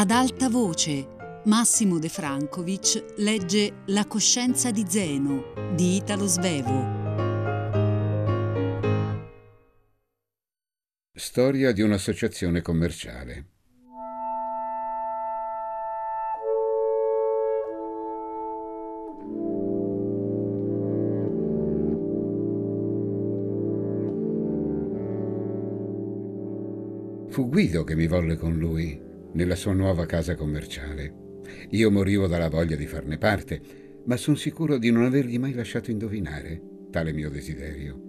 Ad alta voce, Massimo De Francovic legge La coscienza di Zeno di Italo Svevo. Storia di un'associazione commerciale. Fu Guido che mi volle con lui nella sua nuova casa commerciale. Io morivo dalla voglia di farne parte, ma sono sicuro di non avergli mai lasciato indovinare tale mio desiderio.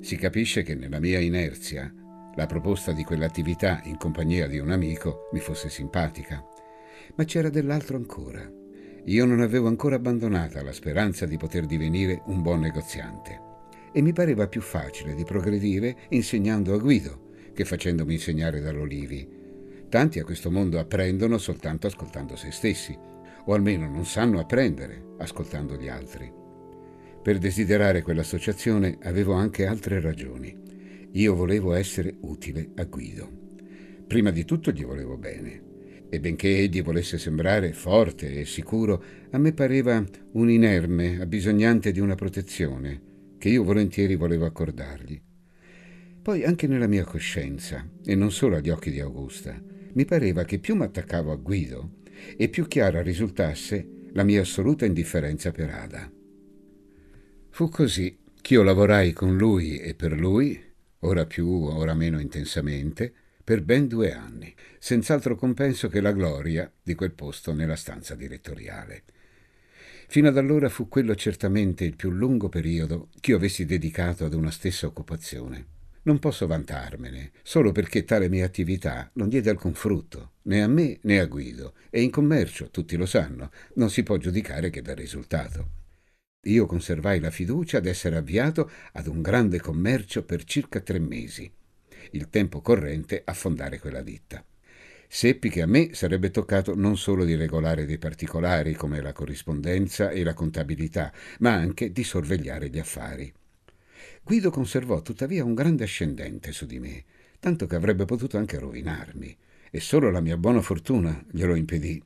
Si capisce che nella mia inerzia la proposta di quell'attività in compagnia di un amico mi fosse simpatica. Ma c'era dell'altro ancora. Io non avevo ancora abbandonata la speranza di poter divenire un buon negoziante e mi pareva più facile di progredire insegnando a Guido che facendomi insegnare dall'Olivi Tanti a questo mondo apprendono soltanto ascoltando se stessi, o almeno non sanno apprendere ascoltando gli altri. Per desiderare quell'associazione avevo anche altre ragioni. Io volevo essere utile a Guido. Prima di tutto gli volevo bene, e benché egli volesse sembrare forte e sicuro, a me pareva un inerme abbisognante di una protezione che io volentieri volevo accordargli. Poi anche nella mia coscienza, e non solo agli occhi di Augusta, mi pareva che più mi attaccavo a Guido e più chiara risultasse la mia assoluta indifferenza per Ada. Fu così che io lavorai con lui e per lui, ora più, ora meno intensamente, per ben due anni, senz'altro compenso che la gloria di quel posto nella stanza direttoriale. Fino ad allora fu quello certamente il più lungo periodo che io avessi dedicato ad una stessa occupazione. Non posso vantarmene, solo perché tale mia attività non diede alcun frutto, né a me né a Guido, e in commercio, tutti lo sanno, non si può giudicare che dal risultato. Io conservai la fiducia d'essere avviato ad un grande commercio per circa tre mesi, il tempo corrente a fondare quella ditta. Seppi che a me sarebbe toccato non solo di regolare dei particolari come la corrispondenza e la contabilità, ma anche di sorvegliare gli affari. Guido conservò tuttavia un grande ascendente su di me, tanto che avrebbe potuto anche rovinarmi, e solo la mia buona fortuna glielo impedì.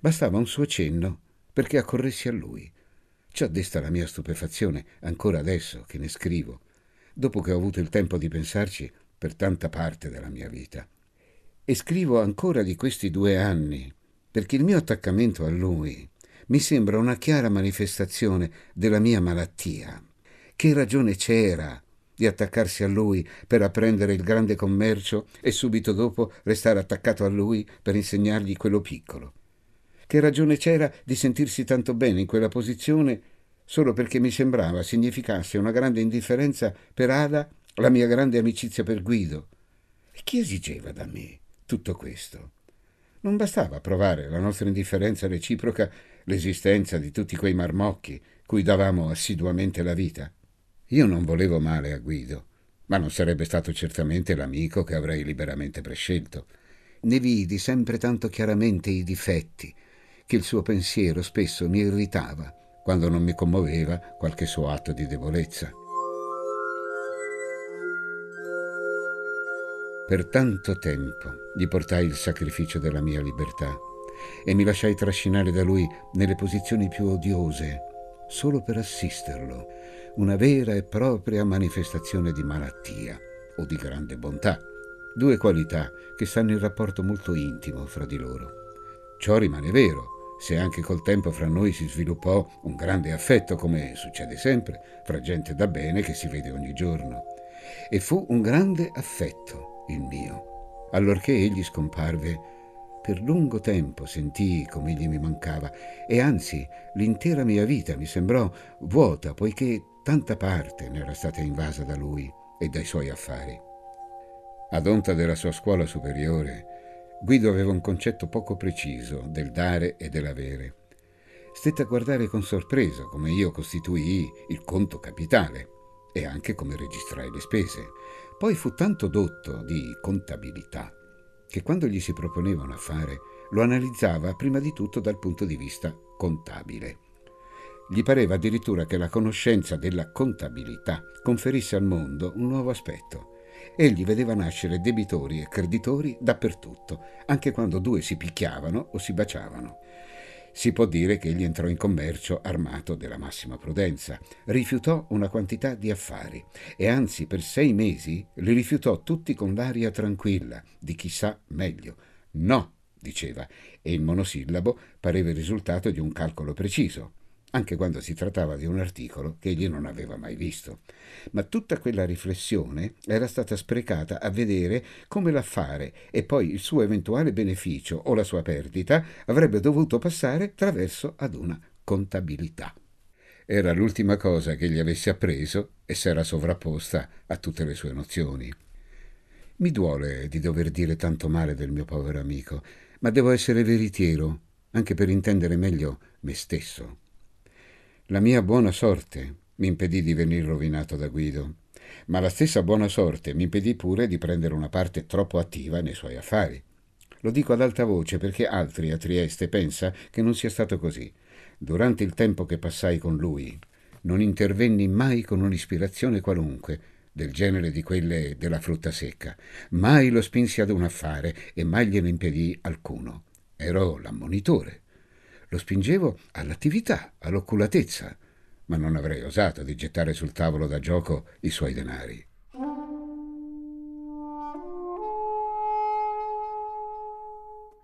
Bastava un suo cenno perché accorressi a lui. Ciò desta la mia stupefazione ancora adesso che ne scrivo, dopo che ho avuto il tempo di pensarci per tanta parte della mia vita. E scrivo ancora di questi due anni, perché il mio attaccamento a lui mi sembra una chiara manifestazione della mia malattia. Che ragione c'era di attaccarsi a lui per apprendere il grande commercio e subito dopo restare attaccato a lui per insegnargli quello piccolo? Che ragione c'era di sentirsi tanto bene in quella posizione solo perché mi sembrava significasse una grande indifferenza per Ada la mia grande amicizia per Guido? E chi esigeva da me tutto questo? Non bastava provare la nostra indifferenza reciproca l'esistenza di tutti quei marmocchi cui davamo assiduamente la vita? Io non volevo male a Guido, ma non sarebbe stato certamente l'amico che avrei liberamente prescelto. Ne vidi sempre tanto chiaramente i difetti che il suo pensiero spesso mi irritava quando non mi commoveva qualche suo atto di debolezza. Per tanto tempo gli portai il sacrificio della mia libertà e mi lasciai trascinare da lui nelle posizioni più odiose solo per assisterlo una vera e propria manifestazione di malattia o di grande bontà, due qualità che stanno in rapporto molto intimo fra di loro. Ciò rimane vero, se anche col tempo fra noi si sviluppò un grande affetto, come succede sempre, fra gente da bene che si vede ogni giorno. E fu un grande affetto il mio. Allorché egli scomparve, per lungo tempo sentii come egli mi mancava e anzi l'intera mia vita mi sembrò vuota poiché tanta parte ne era stata invasa da lui e dai suoi affari. Ad onta della sua scuola superiore, Guido aveva un concetto poco preciso del dare e dell'avere. Stette a guardare con sorpresa come io costituii il conto capitale e anche come registrai le spese. Poi fu tanto dotto di contabilità che quando gli si proponeva un affare lo analizzava prima di tutto dal punto di vista contabile. Gli pareva addirittura che la conoscenza della contabilità conferisse al mondo un nuovo aspetto Egli vedeva nascere debitori e creditori dappertutto, anche quando due si picchiavano o si baciavano. Si può dire che egli entrò in commercio armato della massima prudenza, rifiutò una quantità di affari e anzi per sei mesi li rifiutò tutti con l'aria tranquilla di chi sa meglio. No, diceva, e il monosillabo pareva il risultato di un calcolo preciso anche quando si trattava di un articolo che egli non aveva mai visto. Ma tutta quella riflessione era stata sprecata a vedere come l'affare e poi il suo eventuale beneficio o la sua perdita avrebbe dovuto passare attraverso ad una contabilità. Era l'ultima cosa che gli avesse appreso e s'era sovrapposta a tutte le sue nozioni. Mi duole di dover dire tanto male del mio povero amico, ma devo essere veritiero, anche per intendere meglio me stesso. La mia buona sorte mi impedì di venir rovinato da Guido, ma la stessa buona sorte mi impedì pure di prendere una parte troppo attiva nei suoi affari. Lo dico ad alta voce perché altri a Trieste pensa che non sia stato così. Durante il tempo che passai con lui, non intervenni mai con un'ispirazione qualunque, del genere di quelle della frutta secca. Mai lo spinsi ad un affare e mai gliene impedì alcuno. Ero l'ammonitore. Lo spingevo all'attività, all'oculatezza, ma non avrei osato di gettare sul tavolo da gioco i suoi denari.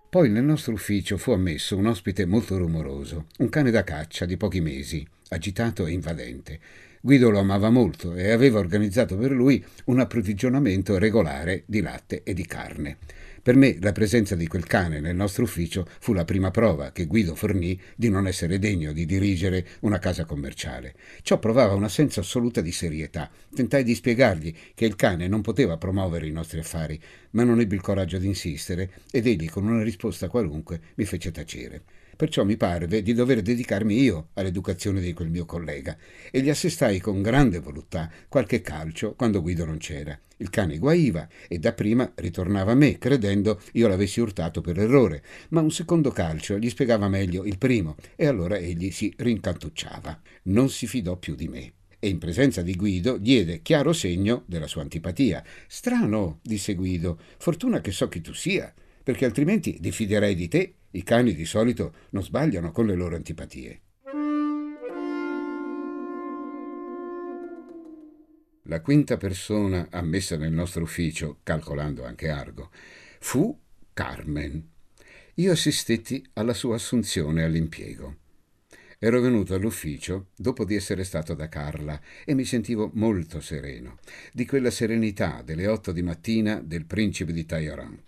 Poi nel nostro ufficio fu ammesso un ospite molto rumoroso, un cane da caccia di pochi mesi, agitato e invadente. Guido lo amava molto e aveva organizzato per lui un approvvigionamento regolare di latte e di carne. Per me la presenza di quel cane nel nostro ufficio fu la prima prova che Guido fornì di non essere degno di dirigere una casa commerciale. Ciò provava una senso assoluta di serietà. Tentai di spiegargli che il cane non poteva promuovere i nostri affari, ma non ebbi il coraggio di insistere ed egli con una risposta qualunque mi fece tacere. Perciò mi parve di dover dedicarmi io all'educazione di quel mio collega e gli assestai con grande voluttà qualche calcio quando Guido non c'era. Il cane guaiva e dapprima ritornava a me, credendo io l'avessi urtato per errore, ma un secondo calcio gli spiegava meglio il primo e allora egli si rincantucciava. Non si fidò più di me e in presenza di Guido diede chiaro segno della sua antipatia. Strano, disse Guido, fortuna che so chi tu sia, perché altrimenti diffiderei di te i cani di solito non sbagliano con le loro antipatie. La quinta persona ammessa nel nostro ufficio, calcolando anche Argo, fu Carmen. Io assistetti alla sua assunzione all'impiego. Ero venuto all'ufficio dopo di essere stato da Carla e mi sentivo molto sereno, di quella serenità delle otto di mattina del principe di Tairan.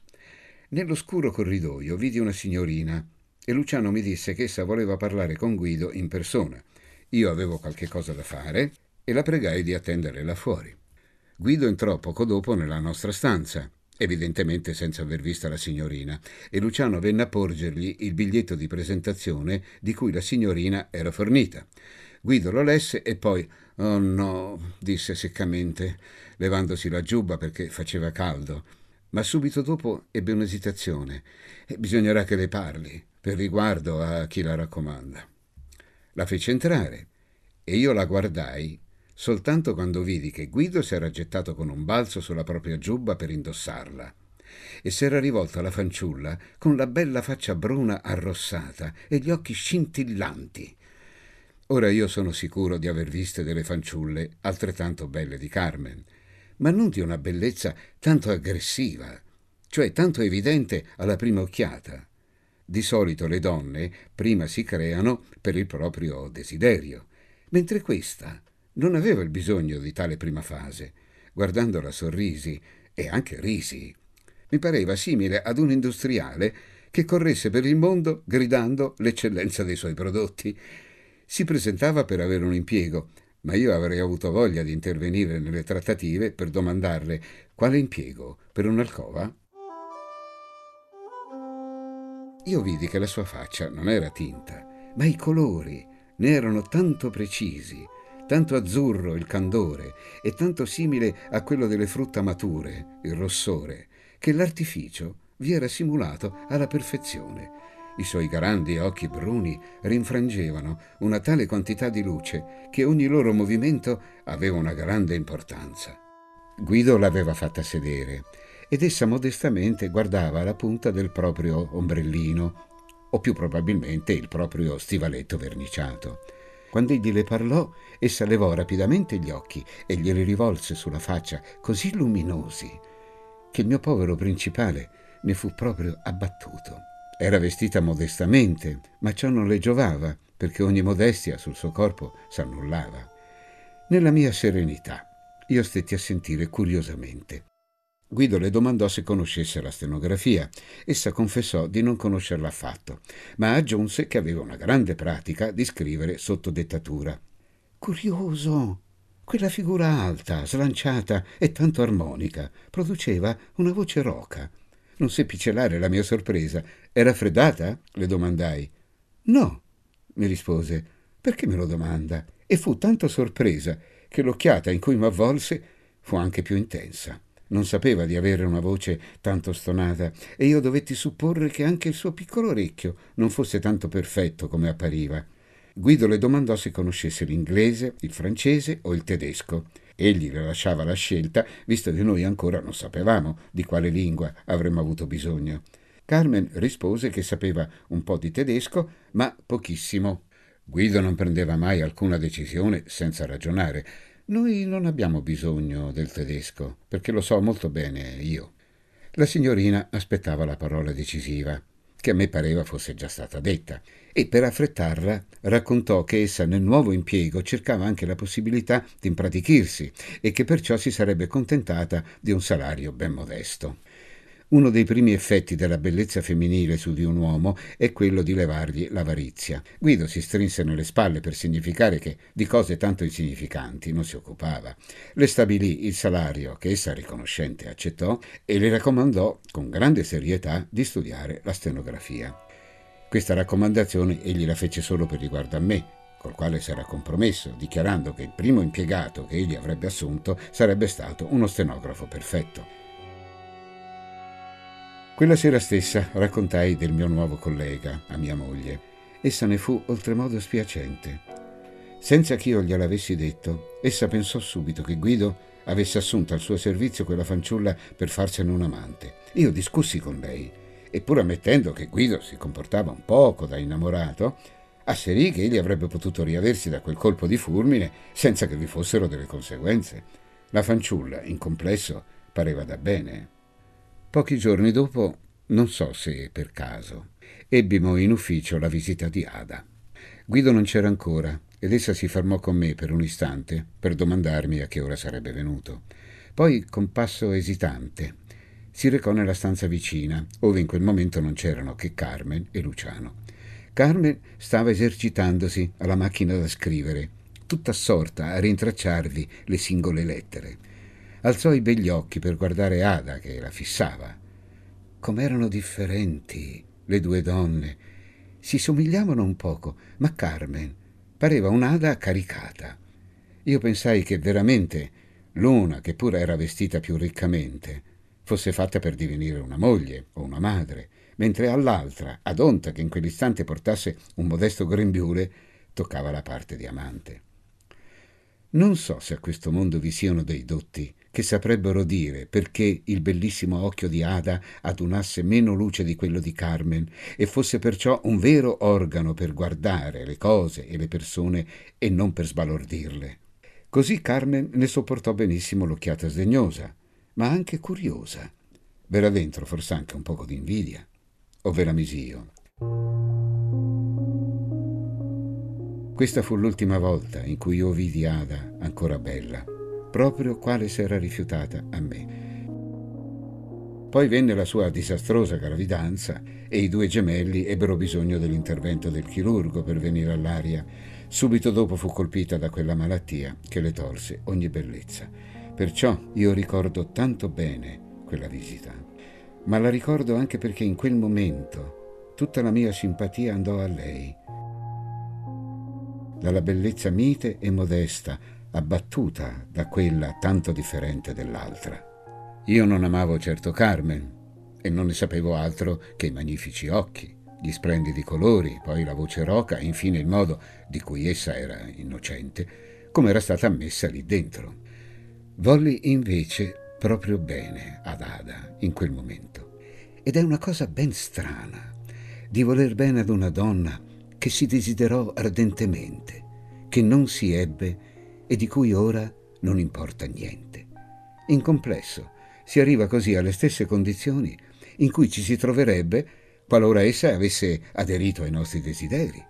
Nell'oscuro corridoio vidi una signorina e Luciano mi disse che essa voleva parlare con Guido in persona. Io avevo qualche cosa da fare e la pregai di attendere là fuori. Guido entrò poco dopo nella nostra stanza, evidentemente senza aver vista la signorina, e Luciano venne a porgergli il biglietto di presentazione di cui la signorina era fornita. Guido lo lesse e poi Oh no, disse seccamente, levandosi la giubba perché faceva caldo ma subito dopo ebbe un'esitazione e bisognerà che le parli per riguardo a chi la raccomanda. La fece entrare e io la guardai soltanto quando vidi che Guido si era gettato con un balzo sulla propria giubba per indossarla e s'era rivolto alla fanciulla con la bella faccia bruna arrossata e gli occhi scintillanti. Ora io sono sicuro di aver viste delle fanciulle altrettanto belle di Carmen, ma non di una bellezza tanto aggressiva, cioè tanto evidente alla prima occhiata. Di solito le donne prima si creano per il proprio desiderio, mentre questa non aveva il bisogno di tale prima fase. Guardandola sorrisi e anche risi. Mi pareva simile ad un industriale che corresse per il mondo gridando l'eccellenza dei suoi prodotti. Si presentava per avere un impiego, ma io avrei avuto voglia di intervenire nelle trattative per domandarle quale impiego per un'alcova? Io vidi che la sua faccia non era tinta, ma i colori ne erano tanto precisi, tanto azzurro il candore e tanto simile a quello delle frutta mature, il rossore, che l'artificio vi era simulato alla perfezione i suoi grandi occhi bruni rinfrangevano una tale quantità di luce che ogni loro movimento aveva una grande importanza. Guido l'aveva fatta sedere ed essa modestamente guardava la punta del proprio ombrellino, o più probabilmente il proprio stivaletto verniciato. Quando egli le parlò, essa levò rapidamente gli occhi e glieli rivolse sulla faccia così luminosi che il mio povero principale ne fu proprio abbattuto. Era vestita modestamente, ma ciò non le giovava, perché ogni modestia sul suo corpo s'annullava. Nella mia serenità io stetti a sentire curiosamente. Guido le domandò se conoscesse la stenografia. Essa confessò di non conoscerla affatto, ma aggiunse che aveva una grande pratica di scrivere sotto dettatura. Curioso! Quella figura alta, slanciata e tanto armonica produceva una voce roca. Non seppi celare la mia sorpresa. Era freddata? le domandai. No, mi rispose. Perché me lo domanda? E fu tanto sorpresa che l'occhiata in cui mi avvolse fu anche più intensa. Non sapeva di avere una voce tanto stonata e io dovetti supporre che anche il suo piccolo orecchio non fosse tanto perfetto come appariva. Guido le domandò se conoscesse l'inglese, il francese o il tedesco. Egli le lasciava la scelta, visto che noi ancora non sapevamo di quale lingua avremmo avuto bisogno. Carmen rispose che sapeva un po' di tedesco, ma pochissimo. Guido non prendeva mai alcuna decisione senza ragionare. Noi non abbiamo bisogno del tedesco, perché lo so molto bene io. La signorina aspettava la parola decisiva, che a me pareva fosse già stata detta, e per affrettarla raccontò che essa nel nuovo impiego cercava anche la possibilità di impratichirsi e che perciò si sarebbe contentata di un salario ben modesto. Uno dei primi effetti della bellezza femminile su di un uomo è quello di levargli l'avarizia. Guido si strinse nelle spalle per significare che di cose tanto insignificanti non si occupava. Le stabilì il salario che essa riconoscente accettò e le raccomandò con grande serietà di studiare la stenografia. Questa raccomandazione egli la fece solo per riguardo a me, col quale si era compromesso, dichiarando che il primo impiegato che egli avrebbe assunto sarebbe stato uno stenografo perfetto. Quella sera stessa raccontai del mio nuovo collega a mia moglie. Essa ne fu oltremodo spiacente. Senza che io gliel'avessi detto, essa pensò subito che Guido avesse assunto al suo servizio quella fanciulla per farsene un amante. Io discussi con lei, e pur ammettendo che Guido si comportava un poco da innamorato, asserì che egli avrebbe potuto riaversi da quel colpo di fulmine senza che vi fossero delle conseguenze. La fanciulla, in complesso, pareva da bene. Pochi giorni dopo, non so se per caso, ebbimo in ufficio la visita di Ada. Guido non c'era ancora ed essa si fermò con me per un istante per domandarmi a che ora sarebbe venuto. Poi, con passo esitante, si recò nella stanza vicina, ove in quel momento non c'erano che Carmen e Luciano. Carmen stava esercitandosi alla macchina da scrivere, tutta assorta a rintracciarvi le singole lettere alzò i begli occhi per guardare Ada che la fissava. Com'erano differenti le due donne. Si somigliavano un poco, ma Carmen pareva un'ada caricata. Io pensai che veramente l'una, che pure era vestita più riccamente, fosse fatta per divenire una moglie o una madre, mentre all'altra, Adonta, che in quell'istante portasse un modesto grembiule, toccava la parte di amante. Non so se a questo mondo vi siano dei dotti che saprebbero dire perché il bellissimo occhio di Ada adunasse meno luce di quello di Carmen e fosse perciò un vero organo per guardare le cose e le persone e non per sbalordirle. Così Carmen ne sopportò benissimo l'occhiata sdegnosa, ma anche curiosa. V'era dentro forse anche un poco di invidia. O ve la misi io? Questa fu l'ultima volta in cui io vidi Ada ancora bella proprio quale s'era rifiutata a me. Poi venne la sua disastrosa gravidanza e i due gemelli ebbero bisogno dell'intervento del chirurgo per venire all'aria. Subito dopo fu colpita da quella malattia che le tolse ogni bellezza. Perciò io ricordo tanto bene quella visita. Ma la ricordo anche perché in quel momento tutta la mia simpatia andò a lei. Dalla bellezza mite e modesta abbattuta da quella tanto differente dell'altra. Io non amavo certo Carmen e non ne sapevo altro che i magnifici occhi, gli splendidi colori, poi la voce roca e infine il modo di cui essa era innocente, come era stata ammessa lì dentro. Volli invece proprio bene ad Ada in quel momento. Ed è una cosa ben strana di voler bene ad una donna che si desiderò ardentemente, che non si ebbe e di cui ora non importa niente. In complesso, si arriva così alle stesse condizioni in cui ci si troverebbe qualora essa avesse aderito ai nostri desideri.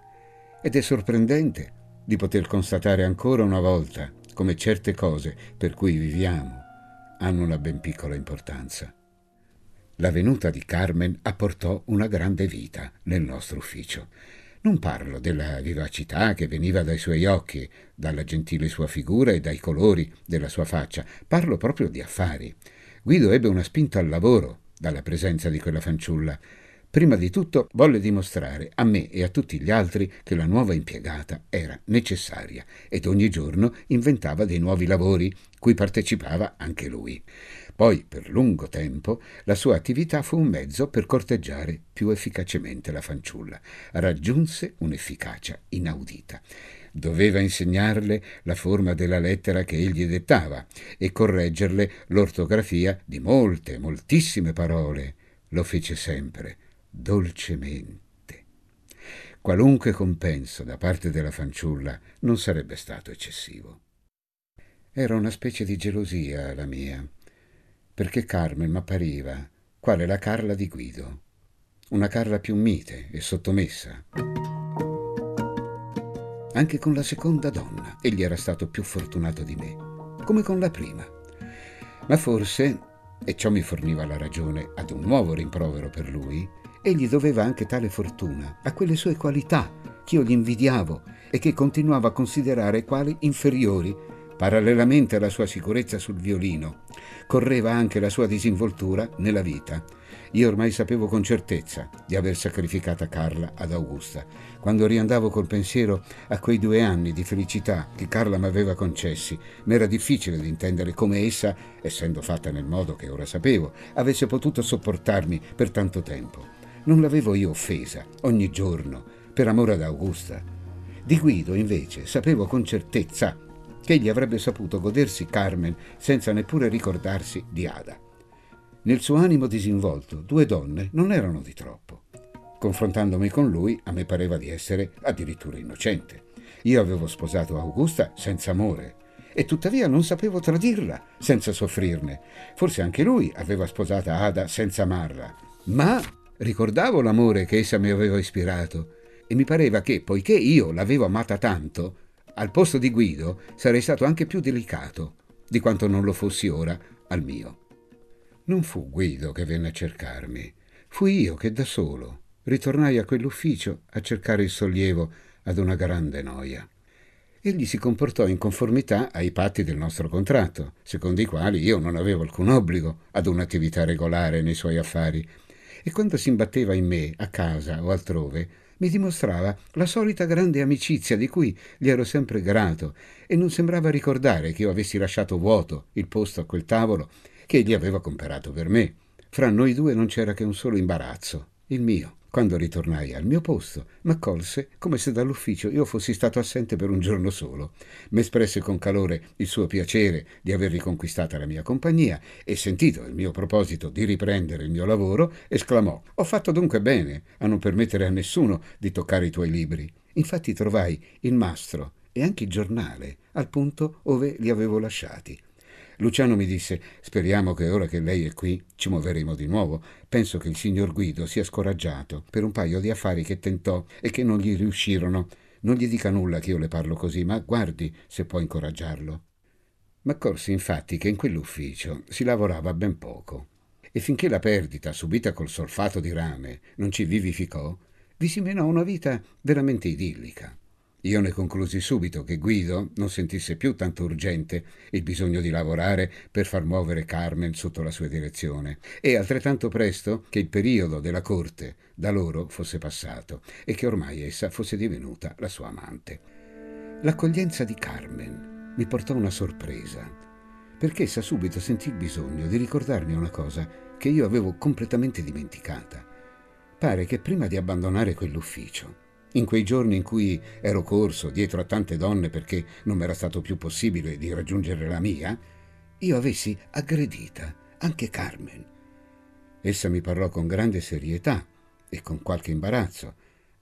Ed è sorprendente di poter constatare ancora una volta come certe cose per cui viviamo hanno una ben piccola importanza. La venuta di Carmen apportò una grande vita nel nostro ufficio. Non parlo della vivacità che veniva dai suoi occhi, dalla gentile sua figura e dai colori della sua faccia, parlo proprio di affari. Guido ebbe una spinta al lavoro dalla presenza di quella fanciulla. Prima di tutto volle dimostrare a me e a tutti gli altri che la nuova impiegata era necessaria ed ogni giorno inventava dei nuovi lavori cui partecipava anche lui. Poi, per lungo tempo, la sua attività fu un mezzo per corteggiare più efficacemente la fanciulla. Raggiunse un'efficacia inaudita. Doveva insegnarle la forma della lettera che egli dettava e correggerle l'ortografia di molte, moltissime parole. Lo fece sempre, dolcemente. Qualunque compenso da parte della fanciulla non sarebbe stato eccessivo. Era una specie di gelosia la mia perché Carmen m'appariva quale la Carla di Guido, una Carla più mite e sottomessa. Anche con la seconda donna egli era stato più fortunato di me, come con la prima. Ma forse, e ciò mi forniva la ragione ad un nuovo rimprovero per lui, egli doveva anche tale fortuna a quelle sue qualità che io gli invidiavo e che continuavo a considerare quali inferiori Parallelamente alla sua sicurezza sul violino, correva anche la sua disinvoltura nella vita. Io ormai sapevo con certezza di aver sacrificata Carla ad Augusta, quando riandavo col pensiero a quei due anni di felicità che Carla mi aveva concessi. M'era difficile di intendere come essa, essendo fatta nel modo che ora sapevo, avesse potuto sopportarmi per tanto tempo. Non l'avevo io offesa, ogni giorno, per amore ad Augusta. Di Guido, invece, sapevo con certezza che egli avrebbe saputo godersi Carmen senza neppure ricordarsi di Ada. Nel suo animo disinvolto, due donne non erano di troppo. Confrontandomi con lui, a me pareva di essere addirittura innocente. Io avevo sposato Augusta senza amore e tuttavia non sapevo tradirla senza soffrirne. Forse anche lui aveva sposato Ada senza amarla. Ma ricordavo l'amore che essa mi aveva ispirato e mi pareva che, poiché io l'avevo amata tanto, al posto di Guido sarei stato anche più delicato di quanto non lo fossi ora al mio. Non fu Guido che venne a cercarmi, fui io che da solo ritornai a quell'ufficio a cercare il sollievo ad una grande noia. Egli si comportò in conformità ai patti del nostro contratto, secondo i quali io non avevo alcun obbligo ad un'attività regolare nei suoi affari, e quando si imbatteva in me, a casa o altrove, mi dimostrava la solita grande amicizia di cui gli ero sempre grato e non sembrava ricordare che io avessi lasciato vuoto il posto a quel tavolo che egli aveva comperato per me. Fra noi due non c'era che un solo imbarazzo, il mio. Quando ritornai al mio posto, m'accolse come se dall'ufficio io fossi stato assente per un giorno solo. M'espresse con calore il suo piacere di aver riconquistata la mia compagnia e, sentito il mio proposito di riprendere il mio lavoro, esclamò: Ho fatto dunque bene a non permettere a nessuno di toccare i tuoi libri. Infatti trovai il mastro e anche il giornale al punto ove li avevo lasciati. Luciano mi disse: Speriamo che ora che lei è qui ci muoveremo di nuovo. Penso che il signor Guido sia scoraggiato per un paio di affari che tentò e che non gli riuscirono. Non gli dica nulla che io le parlo così, ma guardi se può incoraggiarlo. M'accorsi infatti che in quell'ufficio si lavorava ben poco e finché la perdita subita col solfato di rame non ci vivificò, vi si menò una vita veramente idillica. Io ne conclusi subito che Guido non sentisse più tanto urgente il bisogno di lavorare per far muovere Carmen sotto la sua direzione e altrettanto presto che il periodo della corte da loro fosse passato e che ormai essa fosse divenuta la sua amante. L'accoglienza di Carmen mi portò una sorpresa, perché essa subito sentì il bisogno di ricordarmi una cosa che io avevo completamente dimenticata. Pare che prima di abbandonare quell'ufficio in quei giorni in cui ero corso dietro a tante donne perché non mi era stato più possibile di raggiungere la mia, io avessi aggredita anche Carmen. Essa mi parlò con grande serietà e con qualche imbarazzo.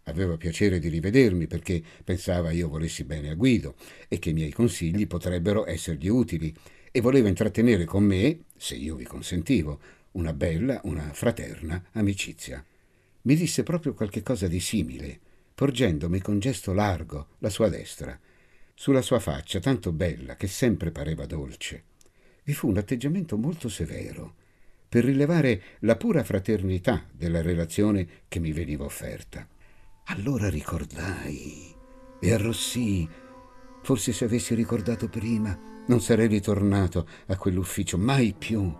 Aveva piacere di rivedermi perché pensava io volessi bene a Guido e che i miei consigli potrebbero essergli utili e voleva intrattenere con me, se io vi consentivo, una bella, una fraterna amicizia. Mi disse proprio qualche cosa di simile, porgendomi con gesto largo la sua destra, sulla sua faccia tanto bella che sempre pareva dolce. Vi fu un atteggiamento molto severo per rilevare la pura fraternità della relazione che mi veniva offerta. Allora ricordai e arrossii. Forse se avessi ricordato prima non sarei ritornato a quell'ufficio mai più.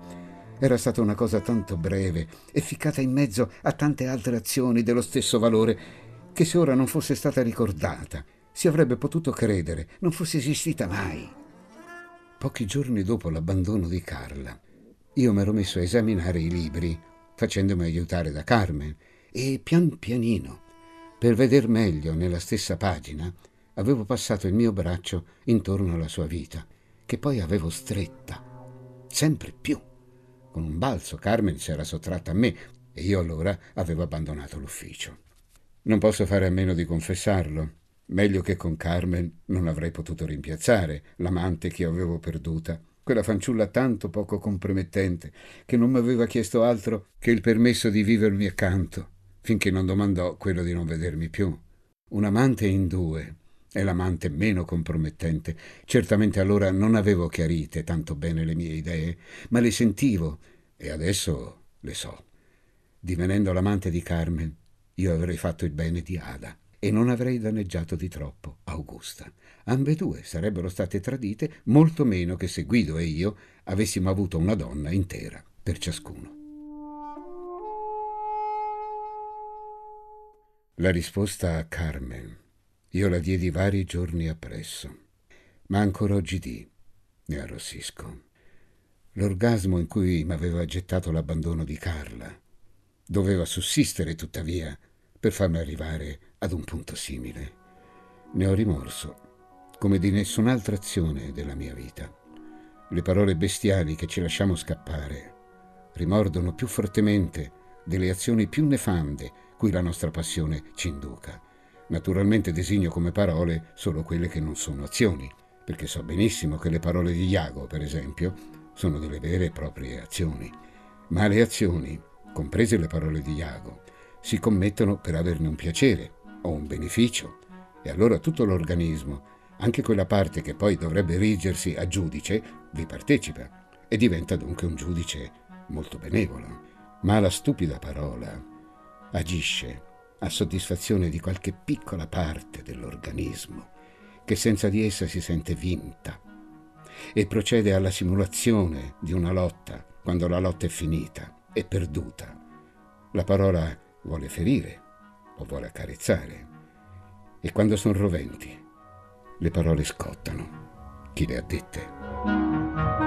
Era stata una cosa tanto breve e ficcata in mezzo a tante altre azioni dello stesso valore che se ora non fosse stata ricordata si avrebbe potuto credere non fosse esistita mai. Pochi giorni dopo l'abbandono di Carla, io mi ero messo a esaminare i libri, facendomi aiutare da Carmen, e pian pianino, per veder meglio nella stessa pagina, avevo passato il mio braccio intorno alla sua vita, che poi avevo stretta, sempre più. Con un balzo Carmen si era sottratta a me e io allora avevo abbandonato l'ufficio. Non posso fare a meno di confessarlo. Meglio che con Carmen non avrei potuto rimpiazzare l'amante che avevo perduta, quella fanciulla tanto poco compromettente che non mi aveva chiesto altro che il permesso di vivermi accanto, finché non domandò quello di non vedermi più. Un amante in due è l'amante meno compromettente. Certamente allora non avevo chiarite tanto bene le mie idee, ma le sentivo e adesso le so. Divenendo l'amante di Carmen, io avrei fatto il bene di Ada e non avrei danneggiato di troppo Augusta. Ambedue sarebbero state tradite molto meno che se Guido e io avessimo avuto una donna intera per ciascuno. La risposta a Carmen io la diedi vari giorni appresso, ma ancora oggi dì, ne arrossisco. L'orgasmo in cui m'aveva gettato l'abbandono di Carla doveva sussistere tuttavia per farmi arrivare ad un punto simile. Ne ho rimorso, come di nessun'altra azione della mia vita. Le parole bestiali che ci lasciamo scappare rimordono più fortemente delle azioni più nefande cui la nostra passione ci induca. Naturalmente designo come parole solo quelle che non sono azioni, perché so benissimo che le parole di Iago, per esempio, sono delle vere e proprie azioni. Ma le azioni, comprese le parole di Iago, si commettono per averne un piacere o un beneficio e allora tutto l'organismo, anche quella parte che poi dovrebbe erigersi a giudice, vi partecipa e diventa dunque un giudice molto benevolo. Ma la stupida parola agisce a soddisfazione di qualche piccola parte dell'organismo che senza di essa si sente vinta e procede alla simulazione di una lotta quando la lotta è finita, è perduta. La parola vuole ferire o vuole accarezzare. E quando sono roventi, le parole scottano. Chi le ha dette?